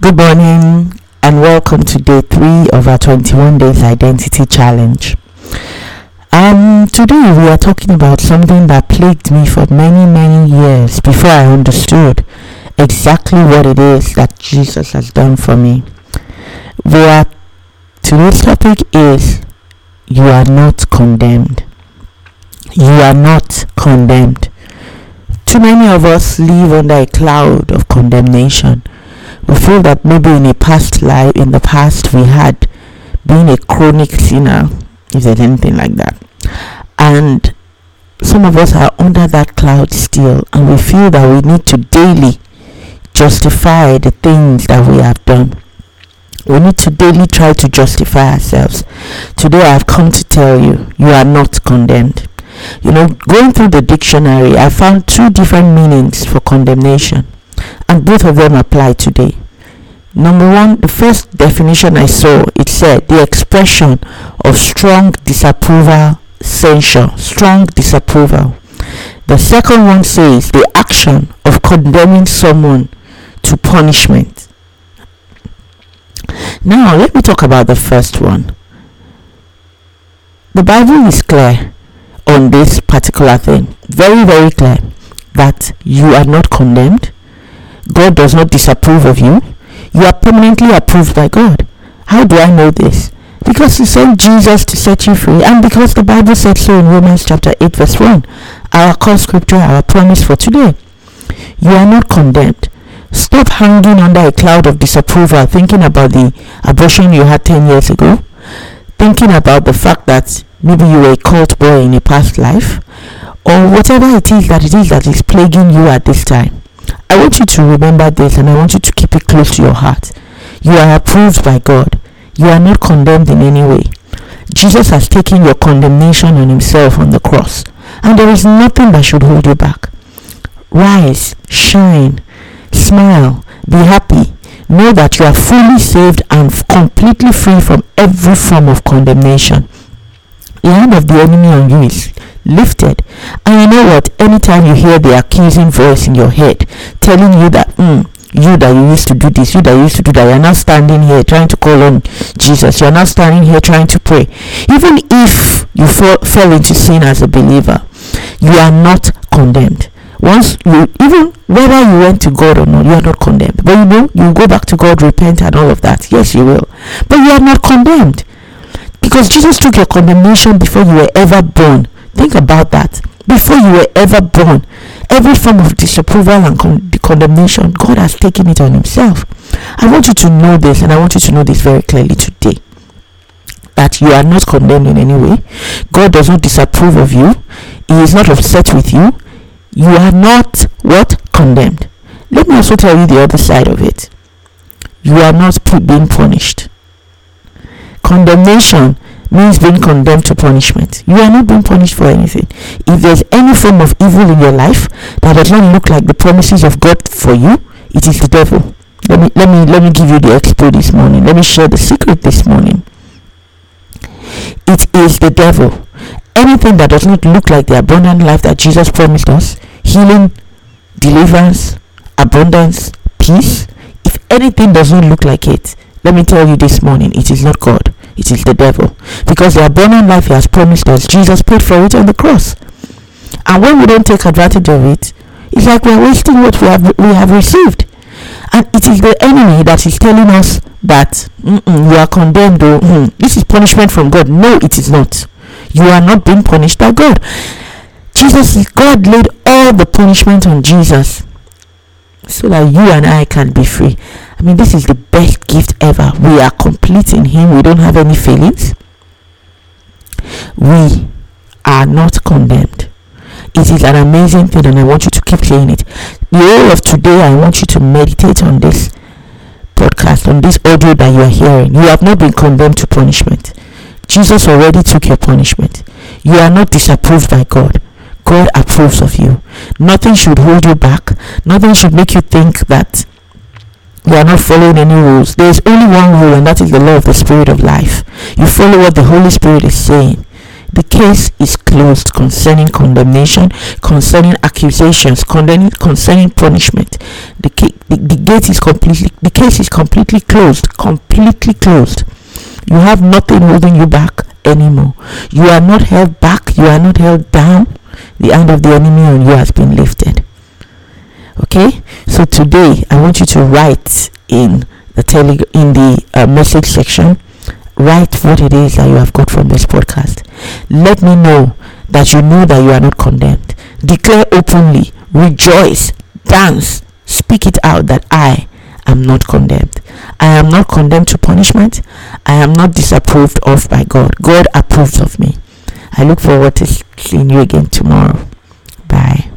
Good morning and welcome to day three of our 21 days identity challenge. Um, today we are talking about something that plagued me for many, many years before I understood exactly what it is that Jesus has done for me. We are, today's topic is You are not condemned. You are not condemned. Too many of us live under a cloud of condemnation we feel that maybe in a past life in the past we had been a chronic sinner if there's anything like that. And some of us are under that cloud still and we feel that we need to daily justify the things that we have done. We need to daily try to justify ourselves. Today i've come to tell you you are not condemned. You know going through the dictionary i found two different meanings for condemnation and both of them apply today. Number one, the first definition I saw, it said the expression of strong disapproval, censure, strong disapproval. The second one says the action of condemning someone to punishment. Now, let me talk about the first one. The Bible is clear on this particular thing, very, very clear that you are not condemned God does not disapprove of you. You are permanently approved by God. How do I know this? Because He sent Jesus to set you free, and because the Bible said so in Romans chapter 8, verse 1. Our core scripture, our promise for today. You are not condemned. Stop hanging under a cloud of disapproval, thinking about the abortion you had 10 years ago, thinking about the fact that maybe you were a cult boy in a past life, or whatever it is that it is that is plaguing you at this time. I want you to remember this and I want you to keep it close to your heart. You are approved by God. You are not condemned in any way. Jesus has taken your condemnation on himself on the cross, and there is nothing that should hold you back. Rise, shine, smile, be happy. Know that you are fully saved and completely free from every form of condemnation. The hand of the enemy on you is lifted. And you know what? Anytime you hear the accusing voice in your head telling you that, mm, you that you used to do this, you that you used to do that, you're now standing here trying to call on Jesus. You're now standing here trying to pray. Even if you fall, fell into sin as a believer, you are not condemned. Once you, even whether you went to God or not, you are not condemned. But you know, you go back to God, repent, and all of that. Yes, you will. But you are not condemned. Because Jesus took your condemnation before you were ever born. Think about that. Before you were ever born, every form of disapproval and con- condemnation, God has taken it on Himself. I want you to know this, and I want you to know this very clearly today that you are not condemned in any way. God does not disapprove of you. He is not upset with you. You are not what? Condemned. Let me also tell you the other side of it. You are not being punished. Condemnation means being condemned to punishment. You are not being punished for anything. If there's any form of evil in your life that does not look like the promises of God for you, it is the devil. Let me let me let me give you the expo this morning. Let me share the secret this morning. It is the devil. Anything that does not look like the abundant life that Jesus promised us, healing, deliverance, abundance, peace, if anything does not look like it, let me tell you this morning, it is not God it is the devil. Because the abundant life he has promised us, Jesus paid for it on the cross. And when we don't take advantage of it, it's like we're wasting what we have we have received. And it is the enemy that is telling us that you are condemned or mm, this is punishment from God. No, it is not. You are not being punished by God. Jesus, God laid all the punishment on Jesus so that you and I can be free. I mean, this is the best gift ever. We are complete in Him, we don't have any failings. We are not condemned. It is an amazing thing, and I want you to keep saying it. The whole of today, I want you to meditate on this podcast, on this audio that you are hearing. You have not been condemned to punishment. Jesus already took your punishment. You are not disapproved by God. God approves of you. Nothing should hold you back. Nothing should make you think that you are not following any rules. There is only one rule, and that is the law of the Spirit of life. You follow what the Holy Spirit is saying. The case is closed concerning condemnation, concerning accusations, concerning, concerning punishment. The, the, the gate is completely, the case is completely closed, completely closed. You have nothing holding you back anymore. You are not held back, you are not held down. The hand of the enemy on you has been lifted. Okay? So today I want you to write in the tele in the uh, message section write what it is that you have got from this podcast. Let me know that you know that you are not condemned. Declare openly, rejoice, dance, speak it out that I am not condemned. I am not condemned to punishment. I am not disapproved of by God. God approves of me. I look forward to seeing you again tomorrow. Bye.